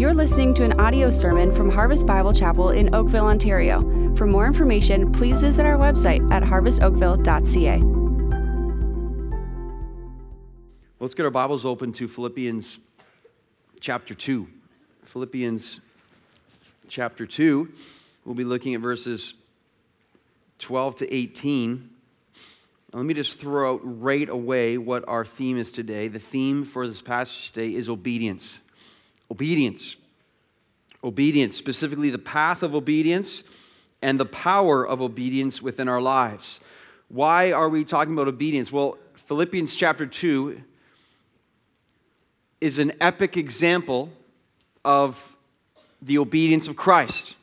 You're listening to an audio sermon from Harvest Bible Chapel in Oakville, Ontario. For more information, please visit our website at harvestoakville.ca. Let's get our Bibles open to Philippians chapter 2. Philippians chapter 2. We'll be looking at verses 12 to 18. Let me just throw out right away what our theme is today. The theme for this passage today is obedience. Obedience. Obedience, specifically the path of obedience and the power of obedience within our lives. Why are we talking about obedience? Well, Philippians chapter 2 is an epic example of the obedience of Christ.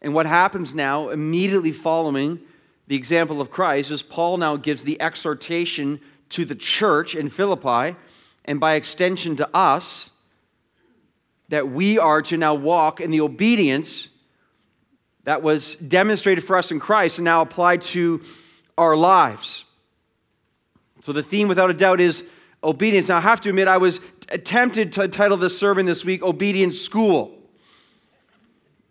And what happens now, immediately following the example of Christ, is Paul now gives the exhortation to the church in Philippi, and by extension to us, that we are to now walk in the obedience that was demonstrated for us in Christ and now applied to our lives. So the theme, without a doubt, is obedience. Now, I have to admit, I was tempted to title this sermon this week, Obedience School.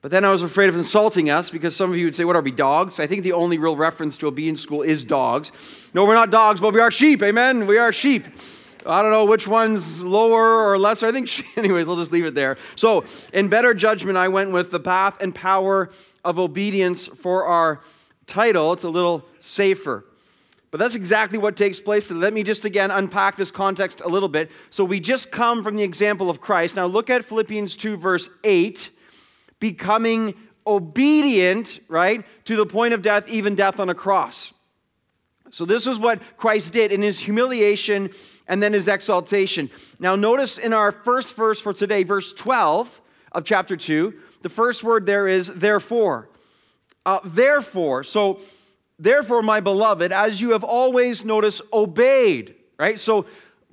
But then I was afraid of insulting us because some of you would say, What are we, dogs? I think the only real reference to obedience school is dogs. No, we're not dogs, but we are sheep. Amen? We are sheep. I don't know which one's lower or lesser. I think, anyways, we'll just leave it there. So, in better judgment, I went with the path and power of obedience for our title. It's a little safer. But that's exactly what takes place. Let me just again unpack this context a little bit. So, we just come from the example of Christ. Now, look at Philippians 2, verse 8 becoming obedient, right, to the point of death, even death on a cross. So, this is what Christ did in his humiliation and then his exaltation. Now, notice in our first verse for today, verse 12 of chapter 2, the first word there is therefore. Uh, therefore, so, therefore, my beloved, as you have always noticed, obeyed, right? So,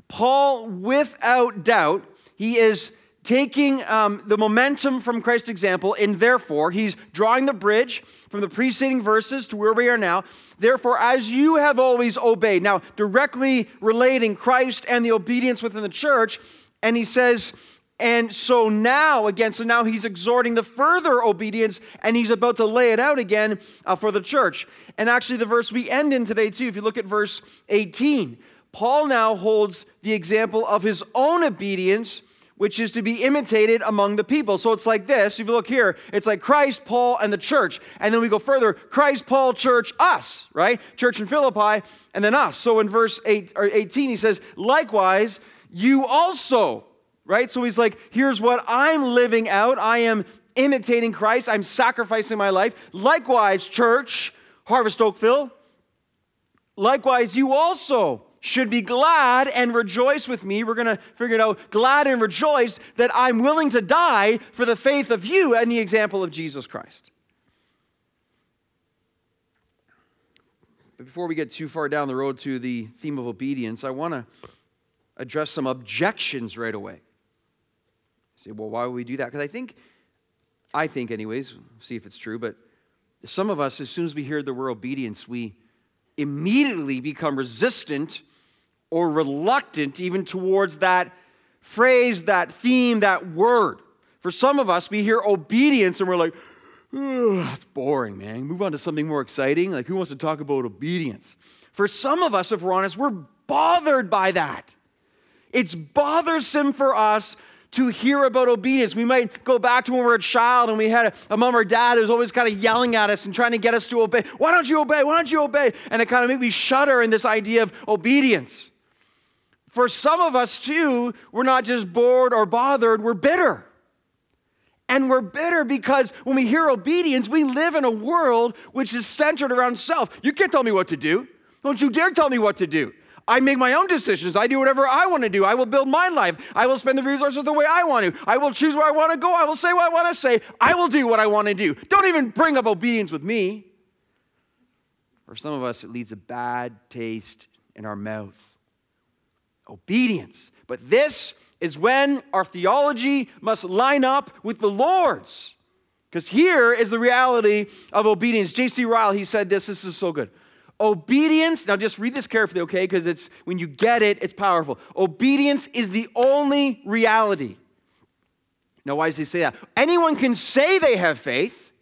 Paul, without doubt, he is taking um, the momentum from Christ's example, and therefore, he's drawing the bridge from the preceding verses to where we are now. Therefore, as you have always obeyed, now directly relating Christ and the obedience within the church, and he says, and so now, again, so now he's exhorting the further obedience and he's about to lay it out again uh, for the church. And actually, the verse we end in today, too, if you look at verse 18, Paul now holds the example of his own obedience which is to be imitated among the people. So it's like this. If you look here, it's like Christ, Paul, and the church. And then we go further Christ, Paul, church, us, right? Church in Philippi, and then us. So in verse 8, or 18, he says, likewise, you also, right? So he's like, here's what I'm living out. I am imitating Christ, I'm sacrificing my life. Likewise, church, Harvest Oakville, likewise, you also should be glad and rejoice with me. We're going to figure it out glad and rejoice that I'm willing to die for the faith of you and the example of Jesus Christ. But before we get too far down the road to the theme of obedience, I want to address some objections right away. say, well, why would we do that? Because I think, I think, anyways, see if it's true, but some of us, as soon as we hear the word obedience, we immediately become resistant or reluctant even towards that phrase, that theme, that word. For some of us, we hear obedience and we're like, that's boring, man. Move on to something more exciting. Like, who wants to talk about obedience? For some of us, if we're honest, we're bothered by that. It's bothersome for us to hear about obedience. We might go back to when we were a child and we had a, a mom or dad who was always kind of yelling at us and trying to get us to obey. Why don't you obey? Why don't you obey? And it kind of made me shudder in this idea of obedience. For some of us, too, we're not just bored or bothered, we're bitter. And we're bitter because when we hear obedience, we live in a world which is centered around self. You can't tell me what to do. Don't you dare tell me what to do. I make my own decisions. I do whatever I want to do. I will build my life. I will spend the resources the way I want to. I will choose where I want to go. I will say what I want to say. I will do what I want to do. Don't even bring up obedience with me. For some of us, it leaves a bad taste in our mouth obedience. But this is when our theology must line up with the Lord's. Because here is the reality of obedience. J.C. Ryle, he said this, this is so good. Obedience, now just read this carefully, okay? Because it's when you get it, it's powerful. Obedience is the only reality Now, why does he say that? Anyone can say they have faith.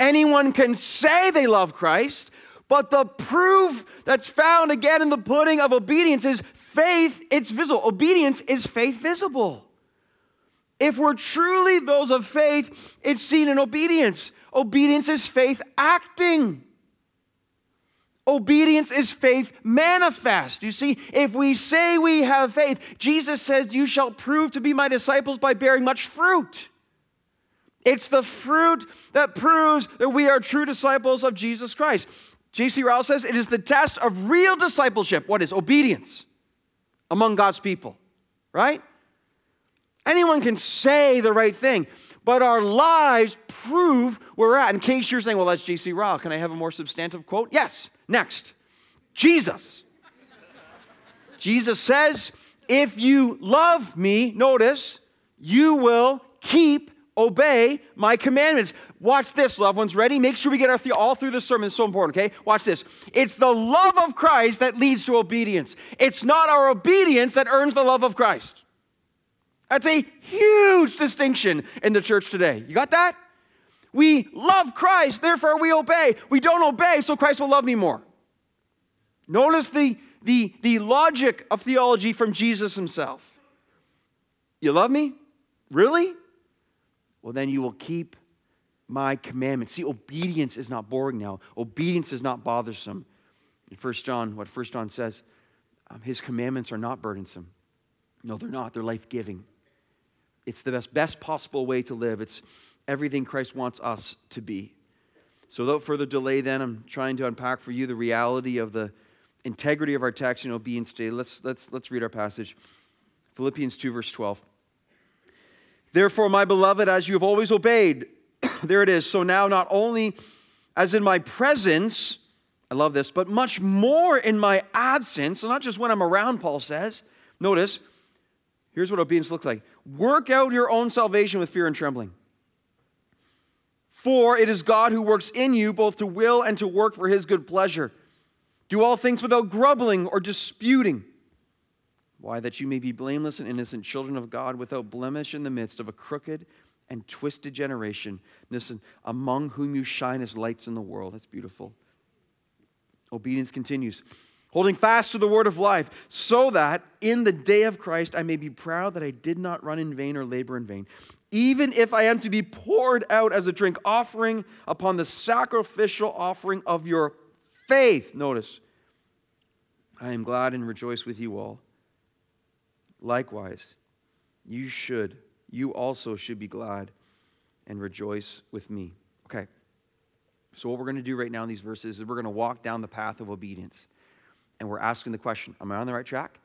Anyone can say they love Christ, but the proof that's found again in the pudding of obedience is faith, it's visible. Obedience is faith visible. If we're truly those of faith, it's seen in obedience. Obedience is faith acting. Obedience is faith manifest. You see, if we say we have faith, Jesus says, You shall prove to be my disciples by bearing much fruit. It's the fruit that proves that we are true disciples of Jesus Christ. J.C. Ryle says it is the test of real discipleship. What is obedience among God's people, right? Anyone can say the right thing, but our lives prove where we're at. In case you're saying, well, that's J.C. Ryle, can I have a more substantive quote? Yes. Next, Jesus. Jesus says, if you love me, notice, you will keep, obey my commandments. Watch this, loved ones. Ready? Make sure we get our th- all through the sermon. It's so important, okay? Watch this. It's the love of Christ that leads to obedience. It's not our obedience that earns the love of Christ. That's a huge distinction in the church today. You got that? We love Christ, therefore we obey. We don't obey, so Christ will love me more. Notice the, the, the logic of theology from Jesus himself. You love me? Really? Well, then you will keep my commandments. See, obedience is not boring now. Obedience is not bothersome. In 1 John, what 1 John says, um, his commandments are not burdensome. No, they're not. They're life giving. It's the best, best possible way to live. It's everything Christ wants us to be. So, without further delay, then, I'm trying to unpack for you the reality of the integrity of our text and obedience today. Let's, let's, let's read our passage Philippians 2, verse 12. Therefore, my beloved, as you have always obeyed, there it is. So now, not only as in my presence, I love this, but much more in my absence, not just when I'm around, Paul says. Notice, here's what obedience looks like work out your own salvation with fear and trembling. For it is God who works in you both to will and to work for his good pleasure. Do all things without grumbling or disputing. Why? That you may be blameless and innocent children of God without blemish in the midst of a crooked and twisted generation. Listen, among whom you shine as lights in the world. That's beautiful. Obedience continues. Holding fast to the word of life, so that in the day of Christ I may be proud that I did not run in vain or labor in vain even if I am to be poured out as a drink offering upon the sacrificial offering of your faith. Notice, I am glad and rejoice with you all. Likewise, you should, you also should be glad and rejoice with me. Okay. So, what we're going to do right now in these verses is we're going to walk down the path of obedience. And we're asking the question Am I on the right track?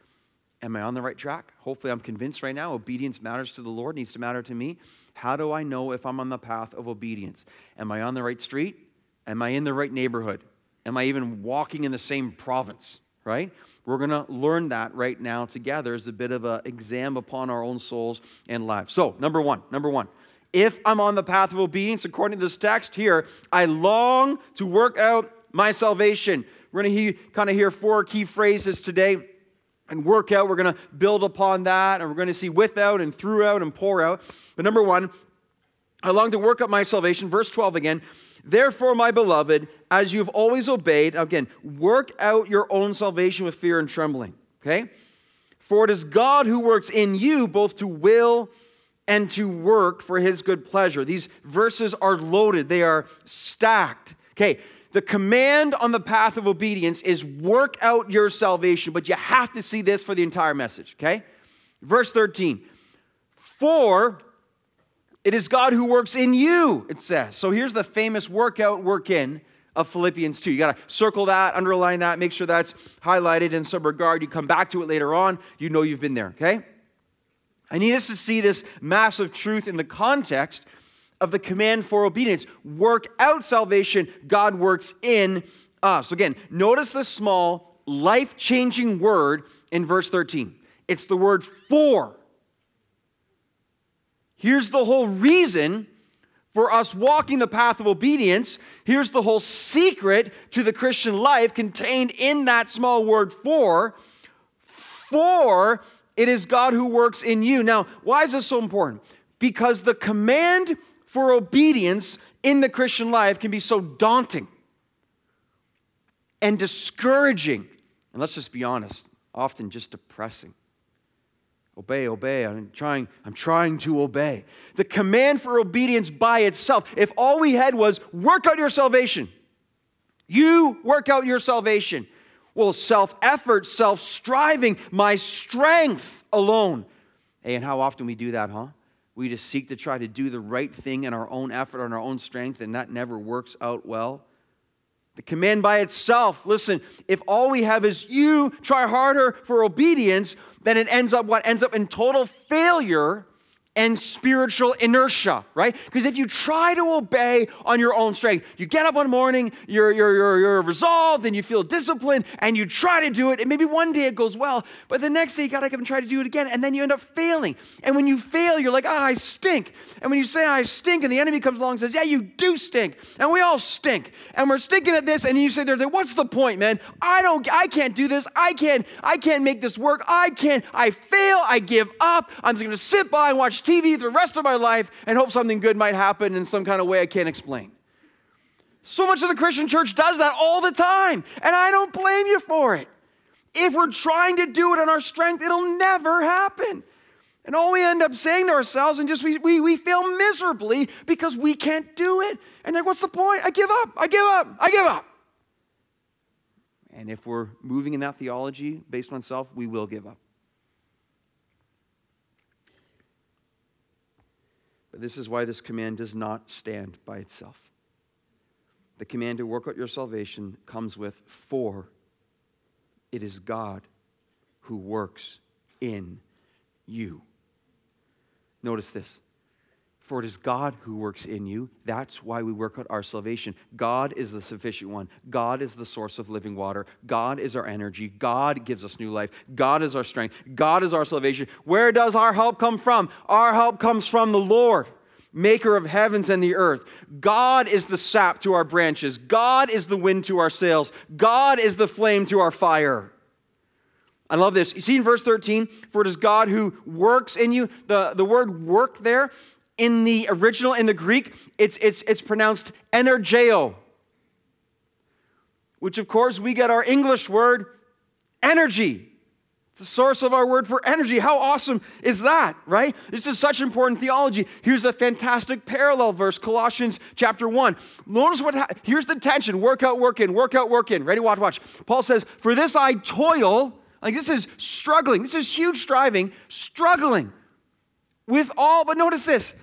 Am I on the right track? Hopefully, I'm convinced right now obedience matters to the Lord, needs to matter to me. How do I know if I'm on the path of obedience? Am I on the right street? Am I in the right neighborhood? Am I even walking in the same province? Right? We're going to learn that right now together as a bit of an exam upon our own souls and lives. So, number one, number one, if I'm on the path of obedience, according to this text here, I long to work out my salvation. We're going to kind of hear four key phrases today and work out. We're going to build upon that, and we're going to see without and throughout and pour out. But number one, I long to work up my salvation. Verse 12 again. Therefore, my beloved, as you've always obeyed, again, work out your own salvation with fear and trembling. Okay? For it is God who works in you both to will and to work for his good pleasure. These verses are loaded, they are stacked. Okay, the command on the path of obedience is work out your salvation, but you have to see this for the entire message, okay? Verse 13. For it is God who works in you, it says. So here's the famous work out, work in of Philippians 2. You got to circle that, underline that, make sure that's highlighted in some regard. You come back to it later on, you know you've been there, okay? I need us to see this massive truth in the context of the command for obedience. Work out salvation, God works in us. Again, notice the small, life changing word in verse 13. It's the word for. Here's the whole reason for us walking the path of obedience. Here's the whole secret to the Christian life contained in that small word for. For it is God who works in you. Now, why is this so important? Because the command for obedience in the Christian life can be so daunting and discouraging. And let's just be honest, often just depressing. Obey, obey. I'm trying, I'm trying to obey. The command for obedience by itself, if all we had was work out your salvation, you work out your salvation. Well, self effort, self striving, my strength alone. Hey, and how often we do that, huh? We just seek to try to do the right thing in our own effort, on our own strength, and that never works out well. The command by itself, listen, if all we have is you try harder for obedience, then it ends up what? Ends up in total failure and spiritual inertia, right? Because if you try to obey on your own strength, you get up one morning, you're, you're, you're, you're resolved and you feel disciplined and you try to do it, and maybe one day it goes well, but the next day you gotta come and try to do it again, and then you end up failing. And when you fail, you're like, ah, oh, I stink. And when you say I stink, and the enemy comes along and says, yeah, you do stink, and we all stink, and we're stinking at this, and you say, there's like, what's the point, man? I don't, I can't do this, I can't, I can't make this work, I can't, I fail, I give up, I'm just gonna sit by and watch TV the rest of my life and hope something good might happen in some kind of way I can't explain. So much of the Christian church does that all the time, and I don't blame you for it. If we're trying to do it on our strength, it'll never happen. And all we end up saying to ourselves, and just we, we, we fail miserably because we can't do it. And like, what's the point? I give up, I give up, I give up. And if we're moving in that theology based on self, we will give up. This is why this command does not stand by itself. The command to work out your salvation comes with for it is God who works in you. Notice this. For it is God who works in you. That's why we work out our salvation. God is the sufficient one. God is the source of living water. God is our energy. God gives us new life. God is our strength. God is our salvation. Where does our help come from? Our help comes from the Lord, maker of heavens and the earth. God is the sap to our branches. God is the wind to our sails. God is the flame to our fire. I love this. You see in verse 13, for it is God who works in you. The, the word work there in the original, in the Greek, it's, it's, it's pronounced energeo, which of course we get our English word energy. It's the source of our word for energy. How awesome is that, right? This is such important theology. Here's a fantastic parallel verse, Colossians chapter 1. Notice what, ha- here's the tension work out, work in, work out, work in. Ready, watch, watch. Paul says, For this I toil. Like this is struggling. This is huge striving, struggling with all, but notice this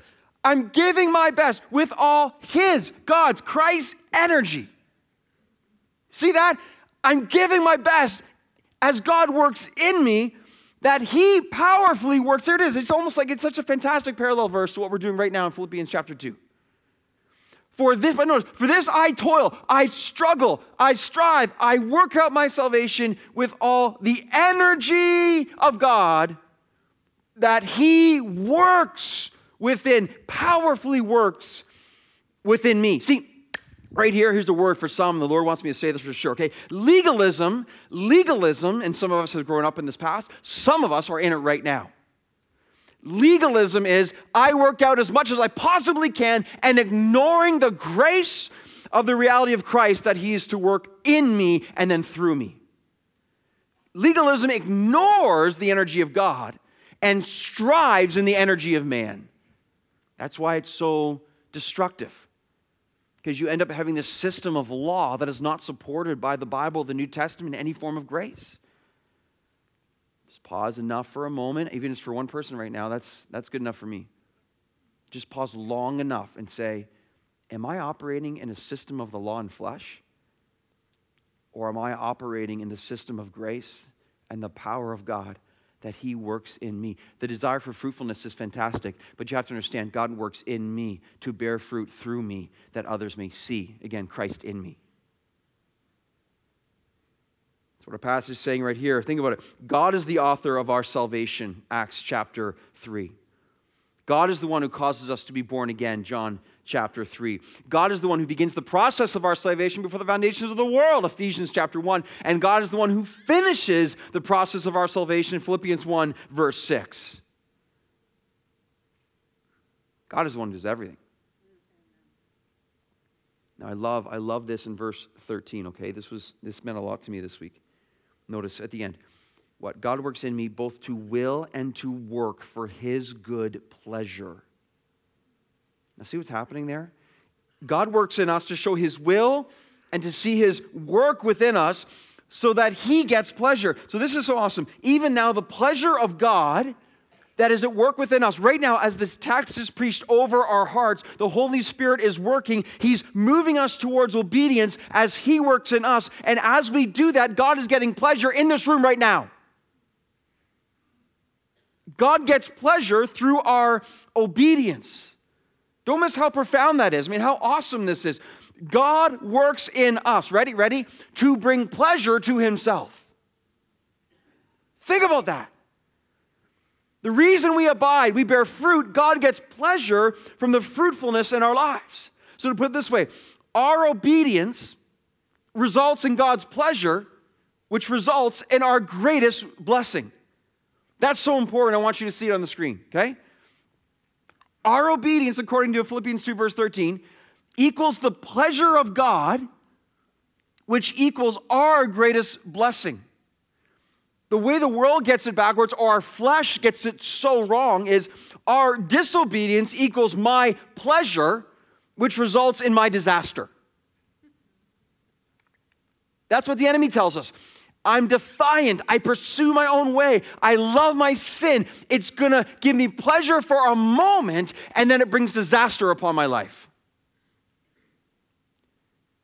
I'm giving my best with all His, God's, Christ's energy. See that? I'm giving my best as God works in me, that He powerfully works. There it is. It's almost like it's such a fantastic parallel verse to what we're doing right now in Philippians chapter 2. For this, but notice, for this I toil, I struggle, I strive, I work out my salvation with all the energy of God that He works within, powerfully works within me. See, right here, here's a word for some. The Lord wants me to say this for sure, okay? Legalism, legalism, and some of us have grown up in this past, some of us are in it right now. Legalism is I work out as much as I possibly can and ignoring the grace of the reality of Christ that He is to work in me and then through me. Legalism ignores the energy of God and strives in the energy of man. That's why it's so destructive. Because you end up having this system of law that is not supported by the Bible, the New Testament, any form of grace. Just pause enough for a moment, even if it's for one person right now, that's, that's good enough for me. Just pause long enough and say, Am I operating in a system of the law and flesh? Or am I operating in the system of grace and the power of God that He works in me. The desire for fruitfulness is fantastic, but you have to understand God works in me to bear fruit through me that others may see. Again, Christ in me. That's what our passage is saying right here. Think about it. God is the author of our salvation, Acts chapter 3. God is the one who causes us to be born again, John chapter 3. God is the one who begins the process of our salvation before the foundations of the world, Ephesians chapter 1. And God is the one who finishes the process of our salvation, Philippians 1, verse 6. God is the one who does everything. Now I love, I love this in verse 13, okay? This was this meant a lot to me this week. Notice at the end, what God works in me both to will and to work for his good pleasure. Now, see what's happening there? God works in us to show his will and to see his work within us so that he gets pleasure. So, this is so awesome. Even now, the pleasure of God that is at work within us. Right now, as this text is preached over our hearts, the Holy Spirit is working. He's moving us towards obedience as He works in us. And as we do that, God is getting pleasure in this room right now. God gets pleasure through our obedience. Don't miss how profound that is. I mean, how awesome this is. God works in us, ready, ready, to bring pleasure to Himself. Think about that. The reason we abide, we bear fruit, God gets pleasure from the fruitfulness in our lives. So, to put it this way, our obedience results in God's pleasure, which results in our greatest blessing. That's so important. I want you to see it on the screen, okay? Our obedience, according to Philippians 2, verse 13, equals the pleasure of God, which equals our greatest blessing. The way the world gets it backwards, or our flesh gets it so wrong, is our disobedience equals my pleasure, which results in my disaster. That's what the enemy tells us. I'm defiant. I pursue my own way. I love my sin. It's going to give me pleasure for a moment, and then it brings disaster upon my life.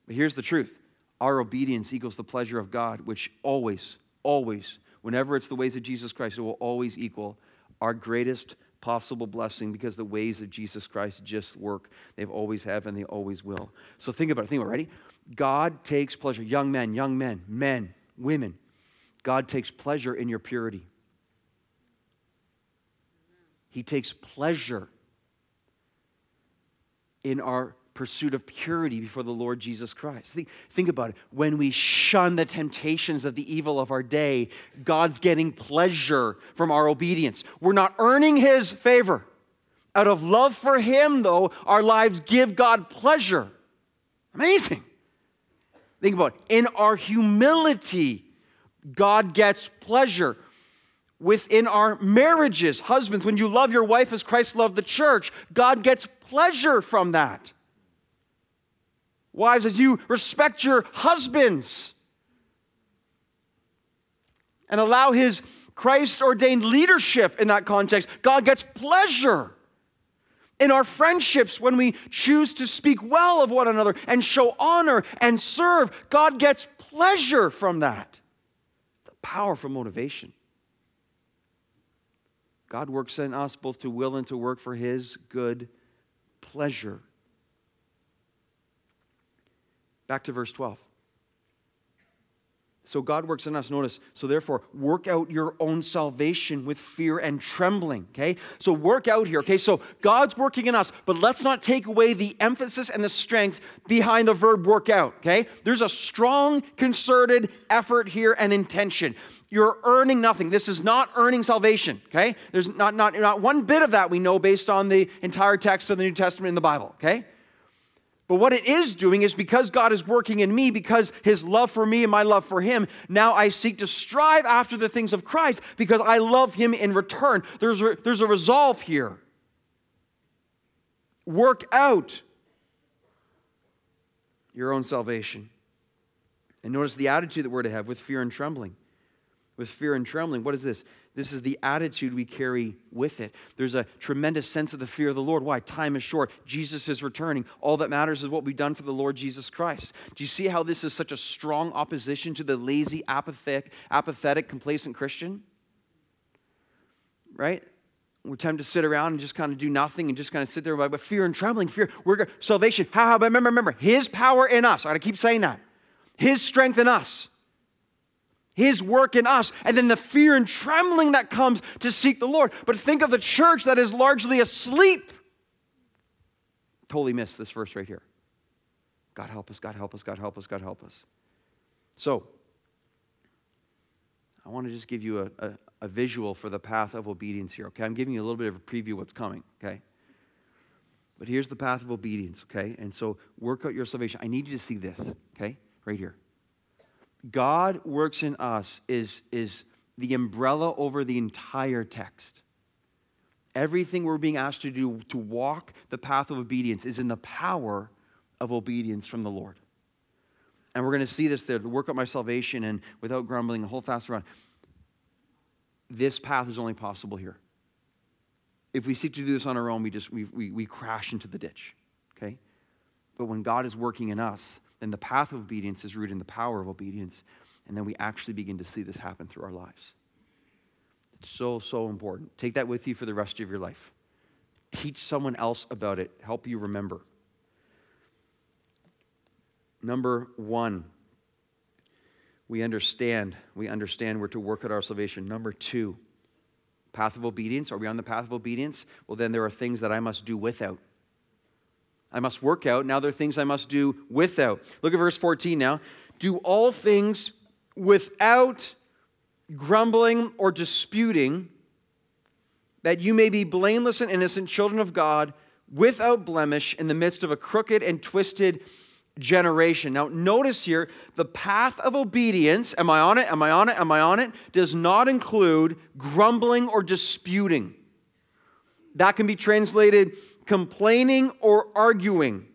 But here's the truth our obedience equals the pleasure of God, which always, always, whenever it's the ways of Jesus Christ, it will always equal our greatest possible blessing because the ways of Jesus Christ just work. They've always have and they always will. So think about it. Think about it. Ready? God takes pleasure. Young men, young men, men women, God takes pleasure in your purity. He takes pleasure in our pursuit of purity before the Lord Jesus Christ. Think, think, about it. When we shun the temptations of the evil of our day, God's getting pleasure from our obedience. We're not earning His favor. Out of love for Him, though, our lives give God pleasure. Amazing. Think about it. In our humility, God gets pleasure. Within our marriages, husbands, when you love your wife as Christ loved the church, God gets pleasure from that. Wives, as you respect your husbands and allow his Christ ordained leadership in that context, God gets pleasure in our friendships, when we choose to speak well of one another and show honor and serve, God gets pleasure from that. The powerful motivation. God works in us both to will and to work for His good pleasure. Back to verse 12. So God works in us. Notice, so therefore, work out your own salvation with fear and trembling. Okay? So work out here. Okay? So God's working in us, but let's not take away the emphasis and the strength behind the verb work out. Okay? There's a strong, concerted effort here and intention. You're earning nothing. This is not earning salvation. Okay? There's not, not, not one bit of that we know based on the entire text of the New Testament in the Bible. Okay? But what it is doing is because God is working in me, because his love for me and my love for him, now I seek to strive after the things of Christ because I love him in return. There's a, there's a resolve here. Work out your own salvation. And notice the attitude that we're to have with fear and trembling. With fear and trembling. What is this? This is the attitude we carry with it. There's a tremendous sense of the fear of the Lord. Why? Time is short. Jesus is returning. All that matters is what we've done for the Lord Jesus Christ. Do you see how this is such a strong opposition to the lazy, apathetic, apathetic complacent Christian? Right? We're tempted to sit around and just kind of do nothing and just kind of sit there, but fear and trembling, fear. We're salvation. How? how but remember, remember, His power in us. I got to keep saying that. His strength in us. His work in us, and then the fear and trembling that comes to seek the Lord. But think of the church that is largely asleep. totally missed this verse right here. God help us, God help us, God help us, God help us. So, I want to just give you a, a, a, visual for the path of obedience here, okay? I'm giving you a little bit of a preview of what's coming, okay? But here's the path of obedience, okay? And so work out your salvation. I need you to see this, okay? Right here. God works in us is, is the umbrella over the entire text. Everything we're being asked to do to walk the path of obedience is in the power of obedience from the Lord. And we're going to see this there, to work out my salvation and without grumbling, hold fast around. This path is only possible here. If we seek to do this on our own, we just we, we, we crash into the ditch. Okay? But when God is working in us, then the path of obedience is rooted in the power of obedience. And then we actually begin to see this happen through our lives. It's so, so important. Take that with you for the rest of your life. Teach someone else about it. Help you remember. Number one, we understand. We understand we're to work at our salvation. Number two, path of obedience. Are we on the path of obedience? Well, then there are things that I must do without. I must work out. Now there are things I must do without. Look at verse 14 now. Do all things without grumbling or disputing, that you may be blameless and innocent children of God, without blemish, in the midst of a crooked and twisted generation. Now, notice here the path of obedience, am I on it? Am I on it? Am I on it? Does not include grumbling or disputing. That can be translated complaining or arguing.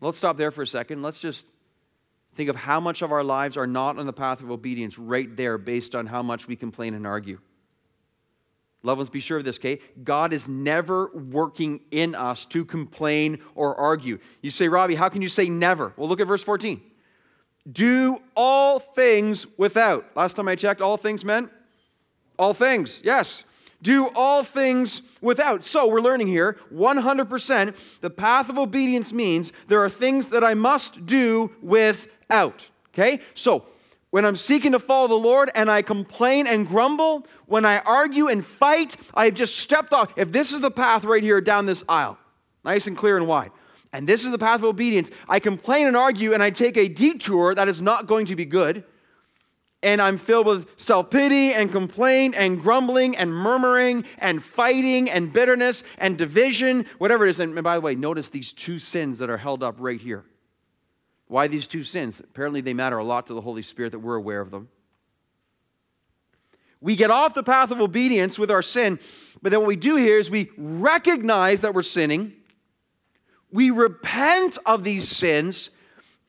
Let's stop there for a second. Let's just Think of how much of our lives are not on the path of obedience right there based on how much we complain and argue. Loved ones, be sure of this, okay? God is never working in us to complain or argue. You say, Robbie, how can you say never? Well, look at verse 14. Do all things without. Last time I checked, all things meant all things, yes. Do all things without. So we're learning here 100% the path of obedience means there are things that I must do without. Okay? So, when I'm seeking to follow the Lord and I complain and grumble, when I argue and fight, I've just stepped off. If this is the path right here down this aisle, nice and clear and wide, and this is the path of obedience, I complain and argue and I take a detour that is not going to be good, and I'm filled with self pity and complaint and grumbling and murmuring and fighting and bitterness and division, whatever it is. And by the way, notice these two sins that are held up right here. Why these two sins? Apparently, they matter a lot to the Holy Spirit that we're aware of them. We get off the path of obedience with our sin, but then what we do here is we recognize that we're sinning, we repent of these sins,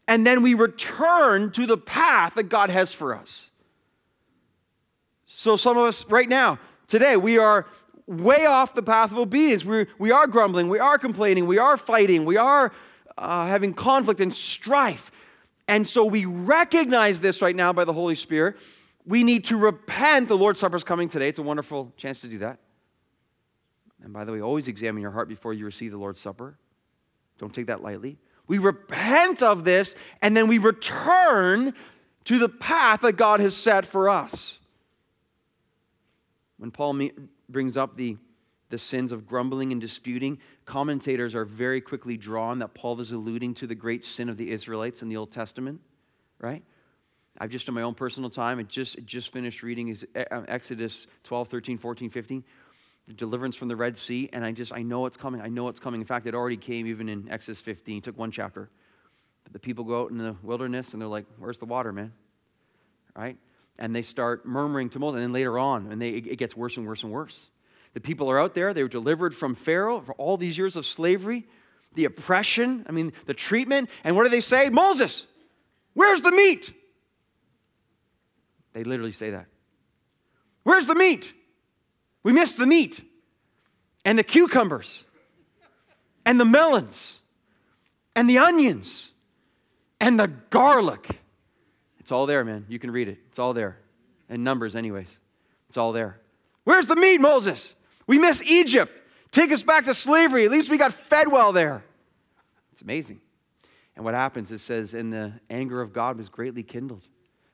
and then we return to the path that God has for us. So, some of us right now, today, we are way off the path of obedience. we we are grumbling, we are complaining, we are fighting, we are uh, having conflict and strife. And so we recognize this right now by the Holy Spirit. We need to repent. The Lord's Supper is coming today. It's a wonderful chance to do that. And by the way, always examine your heart before you receive the Lord's Supper. Don't take that lightly. We repent of this and then we return to the path that God has set for us. When Paul brings up the the sins of grumbling and disputing, commentators are very quickly drawn that Paul is alluding to the great sin of the Israelites in the Old Testament, right? I've just, in my own personal time, I just, just finished reading Exodus 12, 13, 14, 15, the deliverance from the Red Sea, and I just, I know it's coming. I know it's coming. In fact, it already came even in Exodus 15. It took one chapter. But the people go out in the wilderness and they're like, where's the water, man? Right? And they start murmuring to Moses. And then later on, and they, it gets worse and worse and worse. The people are out there. They were delivered from Pharaoh for all these years of slavery, the oppression, I mean, the treatment. And what do they say? Moses, where's the meat? They literally say that. Where's the meat? We missed the meat and the cucumbers and the melons and the onions and the garlic. It's all there, man. You can read it. It's all there. And numbers, anyways. It's all there. Where's the meat, Moses? We miss Egypt. Take us back to slavery. At least we got fed well there. It's amazing. And what happens, it says, and the anger of God was greatly kindled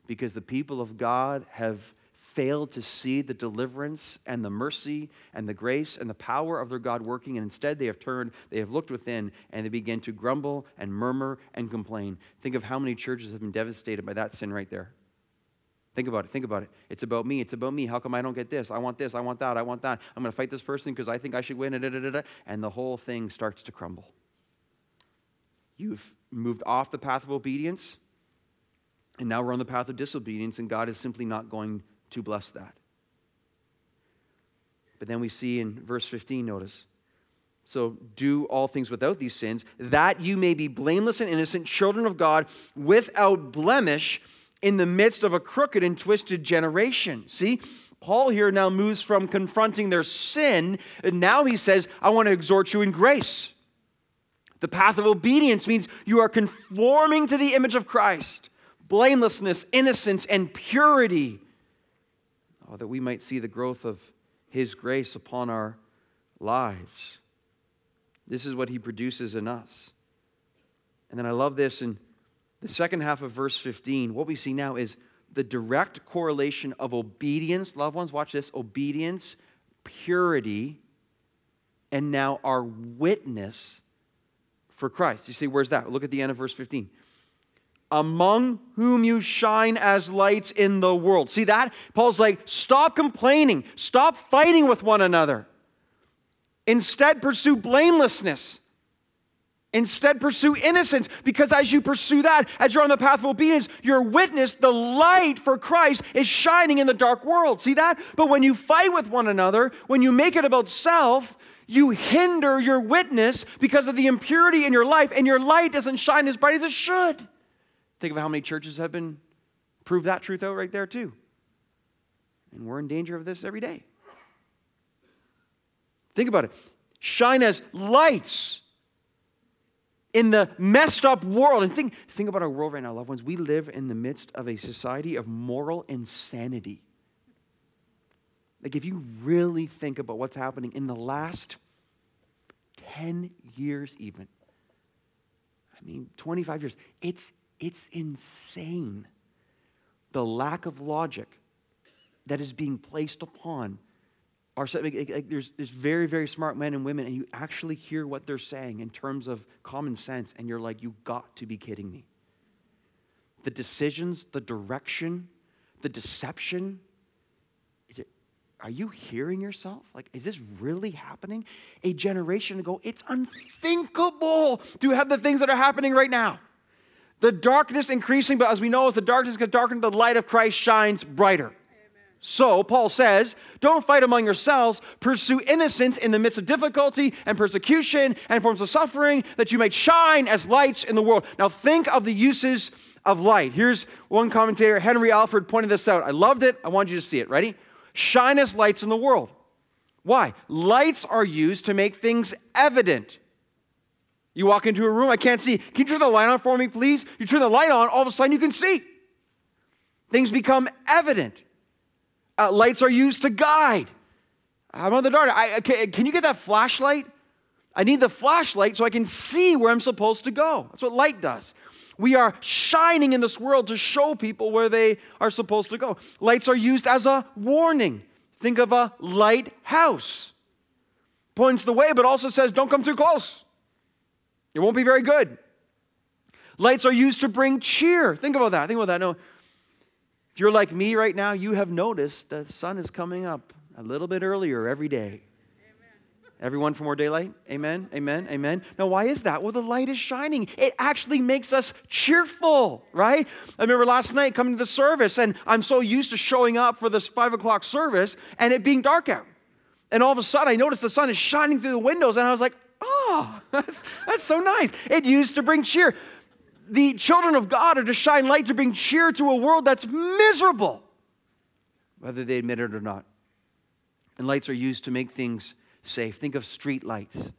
because the people of God have failed to see the deliverance and the mercy and the grace and the power of their God working, and instead they have turned, they have looked within, and they begin to grumble and murmur and complain. Think of how many churches have been devastated by that sin right there. Think about it. Think about it. It's about me. It's about me. How come I don't get this? I want this. I want that. I want that. I'm going to fight this person because I think I should win. And the whole thing starts to crumble. You've moved off the path of obedience, and now we're on the path of disobedience, and God is simply not going to bless that. But then we see in verse 15, notice. So do all things without these sins, that you may be blameless and innocent, children of God, without blemish in the midst of a crooked and twisted generation. See, Paul here now moves from confronting their sin, and now he says, I want to exhort you in grace. The path of obedience means you are conforming to the image of Christ, blamelessness, innocence, and purity, oh, that we might see the growth of his grace upon our lives. This is what he produces in us. And then I love this in the second half of verse 15, what we see now is the direct correlation of obedience, loved ones, watch this obedience, purity, and now our witness for Christ. You see, where's that? Look at the end of verse 15. Among whom you shine as lights in the world. See that? Paul's like, stop complaining, stop fighting with one another. Instead, pursue blamelessness. Instead, pursue innocence because as you pursue that, as you're on the path of obedience, your witness, the light for Christ, is shining in the dark world. See that? But when you fight with one another, when you make it about self, you hinder your witness because of the impurity in your life, and your light doesn't shine as bright as it should. Think of how many churches have been proved that truth out right there, too. And we're in danger of this every day. Think about it. Shine as lights in the messed up world. And think, think about our world right now, loved ones. We live in the midst of a society of moral insanity. Like, if you really think about what's happening in the last 10 years, even, I mean, 25 years, it's, it's insane the lack of logic that is being placed upon our. like, there's, there's very, very smart men and women, and you actually hear what they're saying in terms of common sense, and you're like, you got to be kidding me. The decisions, the direction, the deception. It, are you hearing yourself? Like, is this really happening? A generation ago, it's unthinkable to have the things that are happening right now. The darkness increasing, but as we know, as the darkness gets darker, the light of Christ shines brighter. So, Paul says, don't fight among yourselves, pursue innocence in the midst of difficulty and persecution and forms of suffering, that you may shine as lights in the world. Now, think of the uses of light. Here's one commentator, Henry Alford, pointed this out. I loved it. I want you to see it. Ready? Shine as lights in the world. Why? Lights are used to make things evident. You walk into a room, I can't see. Can you turn the light on for me, please? You turn the light on, all of a sudden you can see. Things become evident. Uh, lights are used to guide. I'm on the dark. I, can, can you get that flashlight? I need the flashlight so I can see where I'm supposed to go. That's what light does. We are shining in this world to show people where they are supposed to go. Lights are used as a warning. Think of a lighthouse. Points the way, but also says, don't come too close. It won't be very good. Lights are used to bring cheer. Think about that. Think about that. No, if you're like me right now, you have noticed that the sun is coming up a little bit earlier every day. Everyone for more daylight? Amen, amen, amen. Now, why is that? Well, the light is shining. It actually makes us cheerful, right? I remember last night coming to the service, and I'm so used to showing up for this five o'clock service and it being dark out. And all of a sudden, I noticed the sun is shining through the windows, and I was like, oh, that's, that's so nice. It used to bring cheer the children of God are to shine light to bring cheer to a world that's miserable, whether they admit it or not. And lights are used to make things safe. Think of street lights.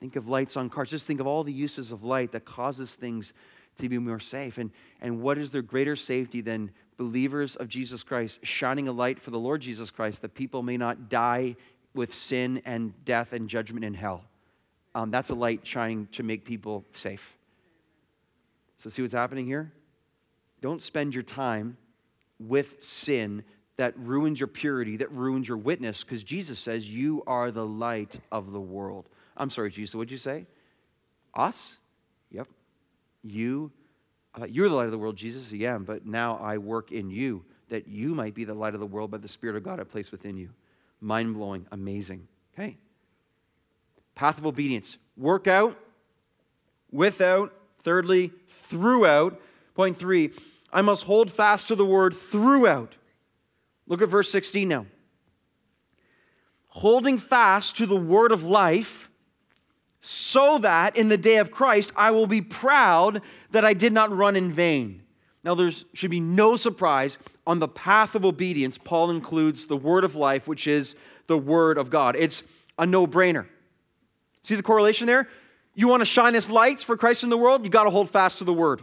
Think of lights on cars. Just think of all the uses of light that causes things to be more safe. And, and what is there greater safety than believers of Jesus Christ shining a light for the Lord Jesus Christ that people may not die with sin and death and judgment in hell? Um, that's a light shining to make people safe. So, see what's happening here? Don't spend your time with sin that ruins your purity, that ruins your witness, because Jesus says, You are the light of the world. I'm sorry, Jesus, what'd you say? Us? Yep. You, uh, you're the light of the world, Jesus. Yeah, but now I work in you that you might be the light of the world by the Spirit of God I place within you. Mind blowing, amazing. Okay. Path of obedience. Work out, without, thirdly, throughout. Point three, I must hold fast to the word throughout. Look at verse 16 now. Holding fast to the word of life, so that in the day of Christ I will be proud that I did not run in vain. Now, there should be no surprise on the path of obedience, Paul includes the word of life, which is the word of God. It's a no brainer. See the correlation there? You want to shine as lights for Christ in the world? You got to hold fast to the word.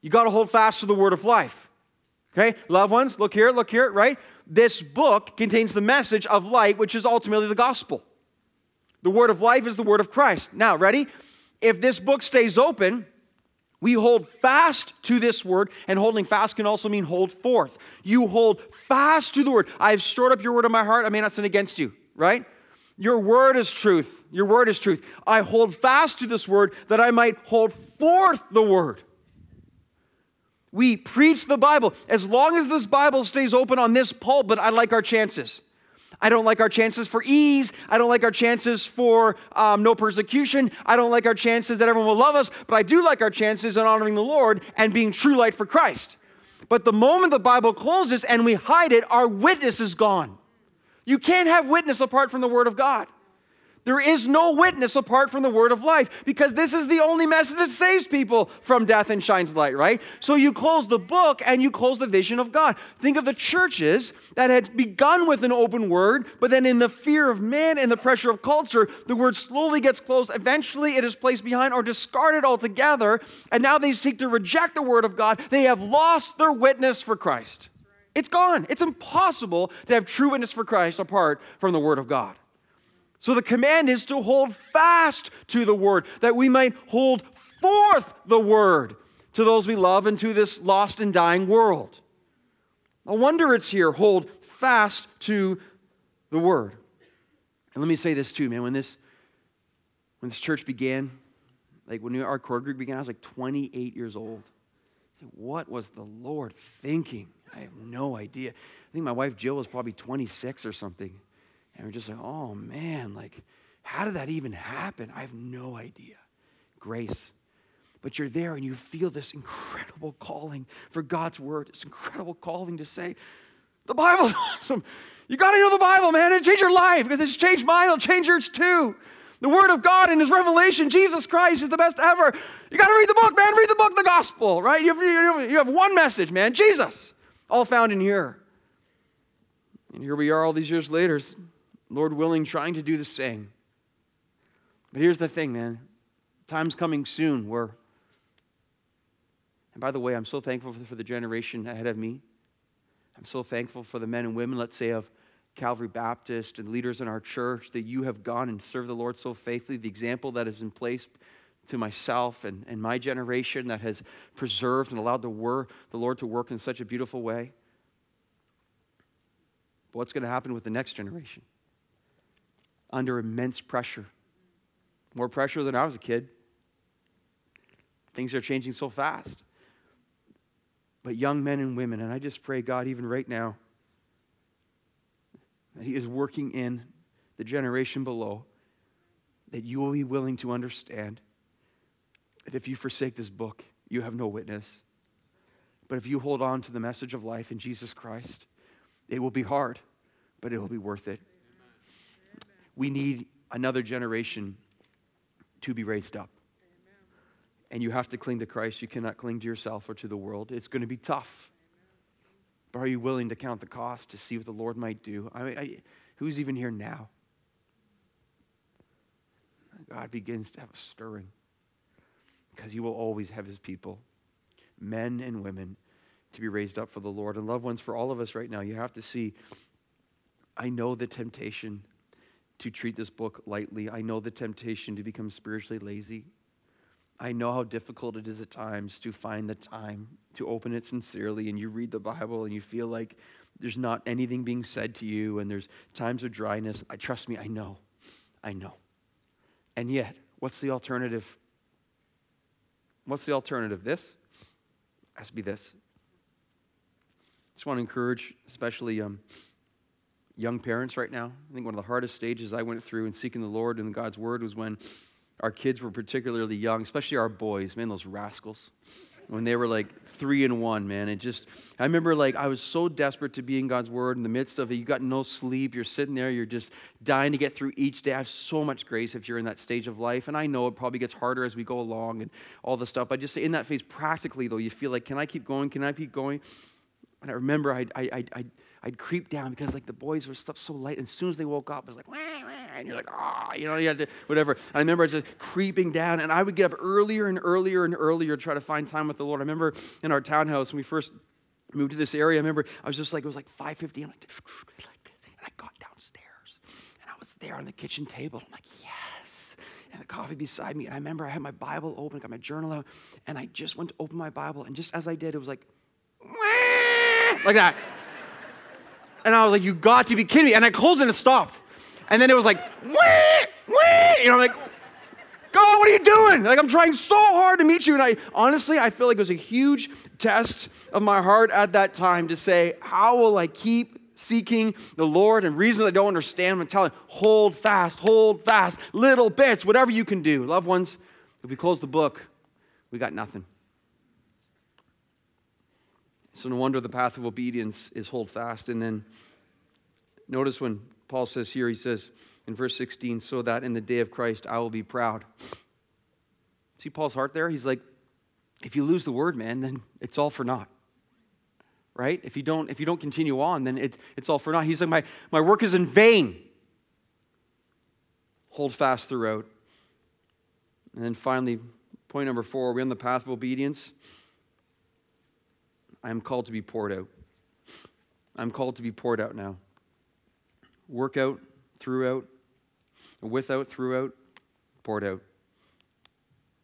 You got to hold fast to the word of life. Okay, loved ones, look here, look here, right? This book contains the message of light, which is ultimately the gospel. The word of life is the word of Christ. Now, ready? If this book stays open, we hold fast to this word, and holding fast can also mean hold forth. You hold fast to the word. I have stored up your word in my heart. I may not sin against you, right? Your word is truth. Your word is truth. I hold fast to this word that I might hold forth the word. We preach the Bible. As long as this Bible stays open on this pulpit, I like our chances. I don't like our chances for ease. I don't like our chances for um, no persecution. I don't like our chances that everyone will love us, but I do like our chances in honoring the Lord and being true light for Christ. But the moment the Bible closes and we hide it, our witness is gone. You can't have witness apart from the Word of God. There is no witness apart from the word of life because this is the only message that saves people from death and shines light, right? So you close the book and you close the vision of God. Think of the churches that had begun with an open word, but then in the fear of man and the pressure of culture, the word slowly gets closed. Eventually it is placed behind or discarded altogether, and now they seek to reject the word of God. They have lost their witness for Christ. It's gone. It's impossible to have true witness for Christ apart from the word of God. So the command is to hold fast to the word, that we might hold forth the word to those we love and to this lost and dying world. No wonder it's here hold fast to the word. And let me say this too, man. When this when this church began, like when our core group began, I was like 28 years old. what was the Lord thinking? I have no idea. I think my wife Jill was probably 26 or something. And we're just like, oh man, like, how did that even happen? I have no idea. Grace. But you're there and you feel this incredible calling for God's word, this incredible calling to say, the Bible's awesome. You got to know the Bible, man. It changed your life because it's changed mine, it'll change yours too. The Word of God and His revelation, Jesus Christ is the best ever. You got to read the book, man. Read the book, the gospel, right? You have, you have one message, man Jesus, all found in here. And here we are all these years later, Lord willing, trying to do the same. But here's the thing, man. Time's coming soon where, and by the way, I'm so thankful for the generation ahead of me. I'm so thankful for the men and women, let's say, of Calvary Baptist and leaders in our church that you have gone and served the Lord so faithfully. The example that is in place to myself and, and my generation that has preserved and allowed the, wor- the Lord to work in such a beautiful way. But what's going to happen with the next generation? Under immense pressure. More pressure than I was a kid. Things are changing so fast. But young men and women, and I just pray, God, even right now, that He is working in the generation below, that you will be willing to understand that if you forsake this book, you have no witness. But if you hold on to the message of life in Jesus Christ, it will be hard, but it will be worth it we need another generation to be raised up. And you have to cling to Christ. You cannot cling to yourself or to the world. It's going to be tough. But are you willing to count the cost to see what the Lord might do? I mean, I, who's even here now? God begins to have a stirring because He will always have His people, men and women, to be raised up for the Lord. And loved ones, for all of us right now, you have to see I know the temptation to treat this book lightly. I know the temptation to become spiritually lazy. I know how difficult it is at times to find the time to open it sincerely and you read the Bible and you feel like there's not anything being said to you and there's times of dryness. I trust me, I know. I know. And yet, what's the alternative? What's the alternative? This? It has to be this. Just want to encourage, especially um, young parents right now. I think one of the hardest stages I went through in seeking the Lord and God's Word was when our kids were particularly young, especially our boys, man, those rascals. When they were like three and one, man. It just, I remember like I was so desperate to be in God's Word in the midst of it. You got no sleep. You're sitting there. You're just dying to get through each day. I have so much grace if you're in that stage of life. And I know it probably gets harder as we go along and all the stuff. But just in that phase, practically though, you feel like, can I keep going? Can I keep going? And I remember I'd, I, I, I'd, creep down because like the boys were stuff so light. And as soon as they woke up, it was like, wah, wah, and you're like, ah, oh, you know, you had to, whatever. And I remember just creeping down, and I would get up earlier and earlier and earlier to try to find time with the Lord. I remember in our townhouse when we first moved to this area, I remember I was just like, it was like 5.50, I'm like, and I got downstairs, and I was there on the kitchen table. I'm like, yes. And the coffee beside me, and I remember I had my Bible open, got my journal out, and I just went to open my Bible, and just as I did, it was like, like that. And I was like, you got to be kidding me. And I closed and it stopped. And then it was like, wee, wee. You know, like, God, what are you doing? Like, I'm trying so hard to meet you. And I honestly, I feel like it was a huge test of my heart at that time to say, how will I keep seeking the Lord and reasons I don't understand? I'm telling, hold fast, hold fast, little bits, whatever you can do. Loved ones, if we close the book, we got nothing. So, no wonder the path of obedience is hold fast. And then notice when Paul says here, he says in verse 16, so that in the day of Christ I will be proud. See Paul's heart there? He's like, if you lose the word, man, then it's all for naught. Right? If you don't, if you don't continue on, then it, it's all for naught. He's like, my, my work is in vain. Hold fast throughout. And then finally, point number four, are we on the path of obedience? I am called to be poured out. I'm called to be poured out now. Work out, throughout, without, throughout, poured out.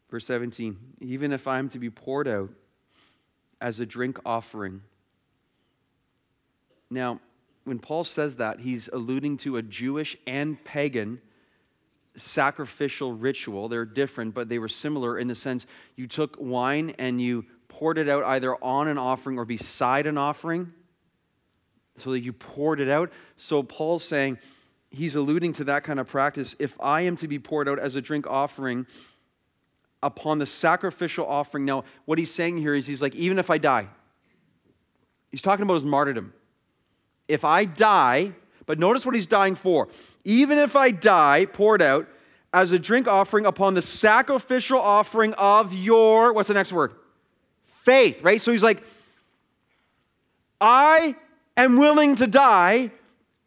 Verse 17 Even if I'm to be poured out as a drink offering. Now, when Paul says that, he's alluding to a Jewish and pagan sacrificial ritual. They're different, but they were similar in the sense you took wine and you poured it out either on an offering or beside an offering. So that you poured it out. So Paul's saying, he's alluding to that kind of practice. If I am to be poured out as a drink offering upon the sacrificial offering, now what he's saying here is he's like, even if I die, he's talking about his martyrdom. If I die, but notice what he's dying for. Even if I die, poured out as a drink offering upon the sacrificial offering of your, what's the next word? Faith, right? So he's like, I am willing to die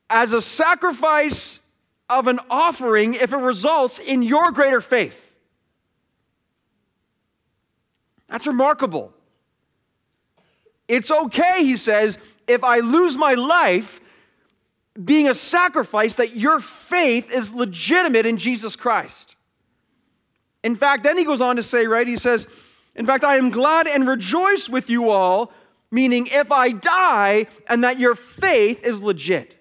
as a sacrifice of an offering if it results in your greater faith. That's remarkable. It's okay, he says, if I lose my life being a sacrifice that your faith is legitimate in Jesus Christ. In fact, then he goes on to say, right, he says, in fact, I am glad and rejoice with you all, meaning if I die and that your faith is legit.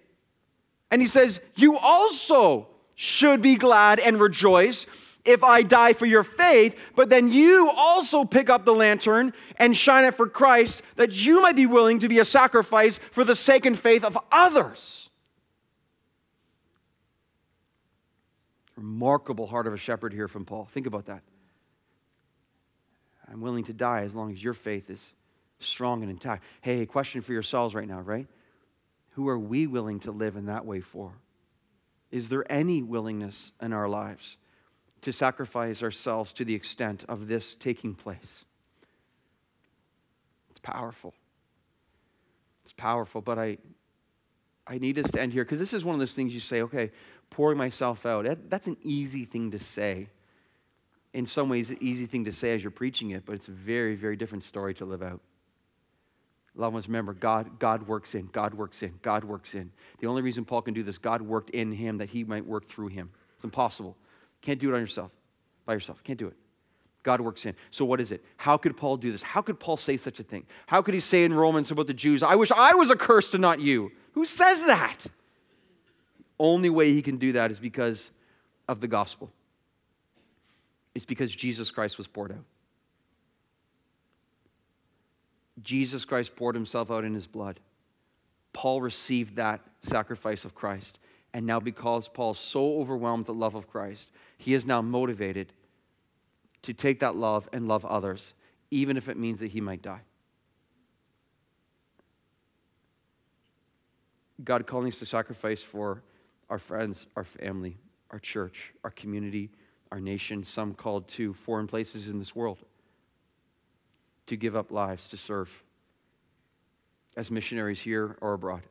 And he says, You also should be glad and rejoice if I die for your faith, but then you also pick up the lantern and shine it for Christ, that you might be willing to be a sacrifice for the sake and faith of others. Remarkable heart of a shepherd here from Paul. Think about that. I'm willing to die as long as your faith is strong and intact. Hey, question for yourselves right now, right? Who are we willing to live in that way for? Is there any willingness in our lives to sacrifice ourselves to the extent of this taking place? It's powerful. It's powerful, but I, I need us to end here because this is one of those things you say, okay, pouring myself out. That, that's an easy thing to say in some ways, an easy thing to say as you're preaching it, but it's a very, very different story to live out. Loved ones, remember, God, God works in, God works in, God works in. The only reason Paul can do this, God worked in him that he might work through him. It's impossible. Can't do it on yourself, by yourself. Can't do it. God works in. So, what is it? How could Paul do this? How could Paul say such a thing? How could he say in Romans about the Jews, I wish I was accursed and not you? Who says that? Only way he can do that is because of the gospel. It's because Jesus Christ was poured out. Jesus Christ poured himself out in his blood. Paul received that sacrifice of Christ. And now, because Paul's so overwhelmed with the love of Christ, he is now motivated to take that love and love others, even if it means that he might die. God calling us to sacrifice for our friends, our family, our church, our community, our nation, some called to foreign places in this world, to give up lives to serve as missionaries here or abroad.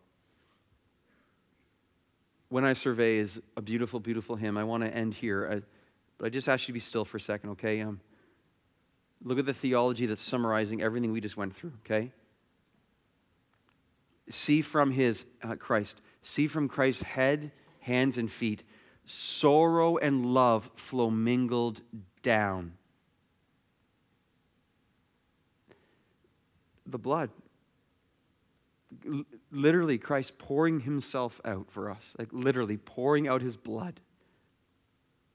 When I survey is a beautiful, beautiful hymn. I want to end here. I, but I just ask you to be still for a second, okay? Um, look at the theology that's summarizing everything we just went through, okay? See from his, uh, Christ, see from Christ's head, hands, and feet, sorrow and love flow mingled down. The blood. Literally, Christ pouring himself out for us, like literally pouring out his blood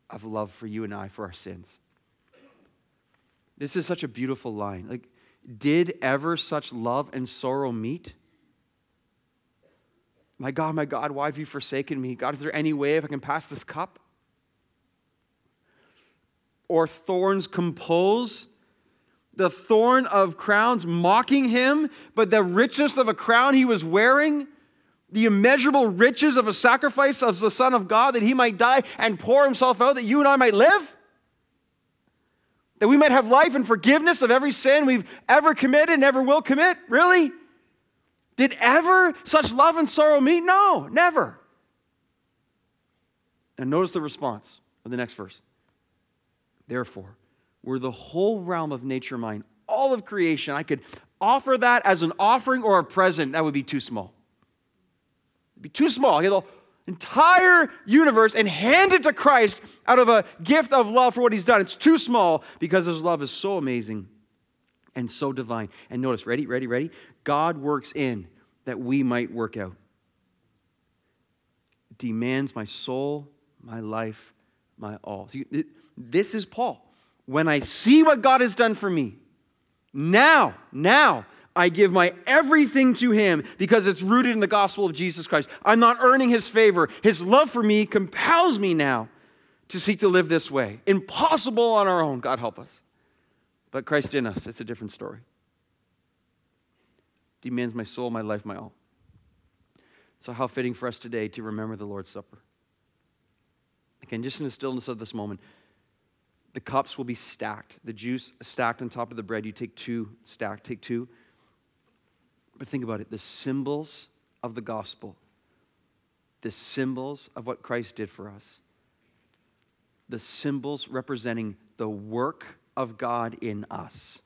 of love for you and I for our sins. This is such a beautiful line. Like, did ever such love and sorrow meet? My God, my God, why have you forsaken me? God, is there any way if I can pass this cup? Or thorns compose? The thorn of crowns mocking him, but the richness of a crown he was wearing? the immeasurable riches of a sacrifice of the Son of God that he might die and pour himself out that you and I might live? That we might have life and forgiveness of every sin we've ever committed and ever will commit? Really? Did ever such love and sorrow meet? No, never. And notice the response of the next verse. Therefore, were the whole realm of nature mine, all of creation, I could offer that as an offering or a present, that would be too small. It'd be too small. Get the entire universe and hand it to Christ out of a gift of love for what he's done. It's too small because his love is so amazing and so divine. And notice, ready, ready, ready? God works in that we might work out. Demands my soul, my life, my all. See, this is Paul. When I see what God has done for me, now, now, I give my everything to him because it's rooted in the gospel of Jesus Christ. I'm not earning his favor. His love for me compels me now to seek to live this way. Impossible on our own. God help us. But Christ in us, it's a different story. Demands my soul, my life, my all. So, how fitting for us today to remember the Lord's Supper. Again, just in the stillness of this moment, the cups will be stacked. The juice stacked on top of the bread. You take two, stack, take two. But think about it the symbols of the gospel, the symbols of what Christ did for us, the symbols representing the work of God in us,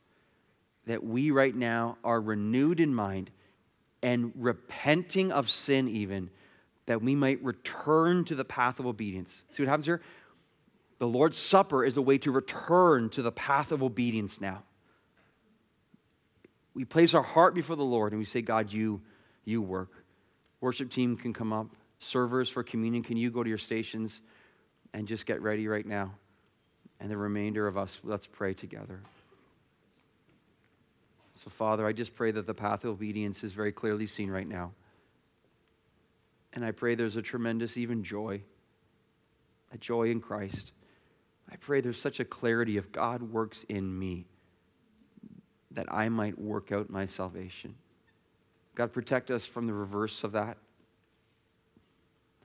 that we right now are renewed in mind and repenting of sin, even, that we might return to the path of obedience. See what happens here? The Lord's Supper is a way to return to the path of obedience now we place our heart before the Lord and we say, God, you, you work. Worship team can come up. Servers for communion, can you go to your stations and just get ready right now? And the remainder of us, let's pray together. So, Father, I just pray that the path of obedience is very clearly seen right now. And I pray there's a tremendous, even joy, a joy in Christ. I pray there's such a clarity of God works in me that I might work out my salvation. God, protect us from the reverse of that.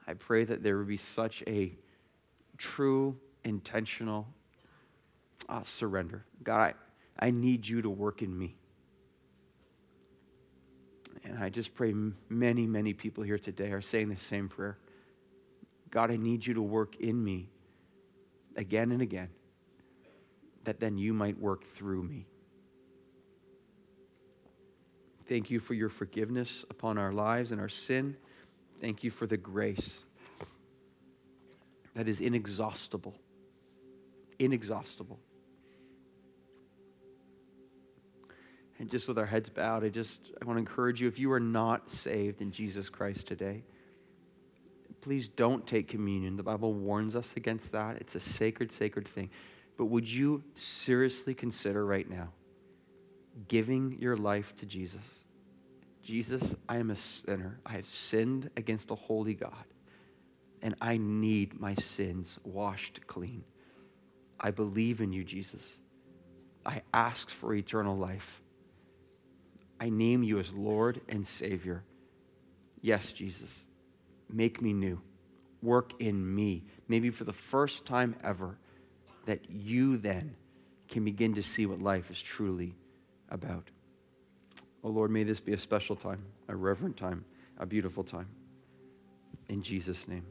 I pray that there would be such a true, intentional uh, surrender. God, I, I need you to work in me. And I just pray many, many people here today are saying the same prayer. God, I need you to work in me again and again, that then you might work through me. Thank you for your forgiveness upon our lives and our sin. Thank you for the grace that is inexhaustible. Inexhaustible. And just with our heads bowed, I just I want to encourage you if you are not saved in Jesus Christ today, please don't take communion. The Bible warns us against that. It's a sacred, sacred thing. But would you seriously consider right now giving your life to Jesus? Jesus, I am a sinner. I have sinned against a holy God, and I need my sins washed clean. I believe in you, Jesus. I ask for eternal life. I name you as Lord and Savior. Yes, Jesus, make me new. Work in me, maybe for the first time ever, that you then can begin to see what life is truly about. Oh Lord, may this be a special time, a reverent time, a beautiful time. In Jesus' name.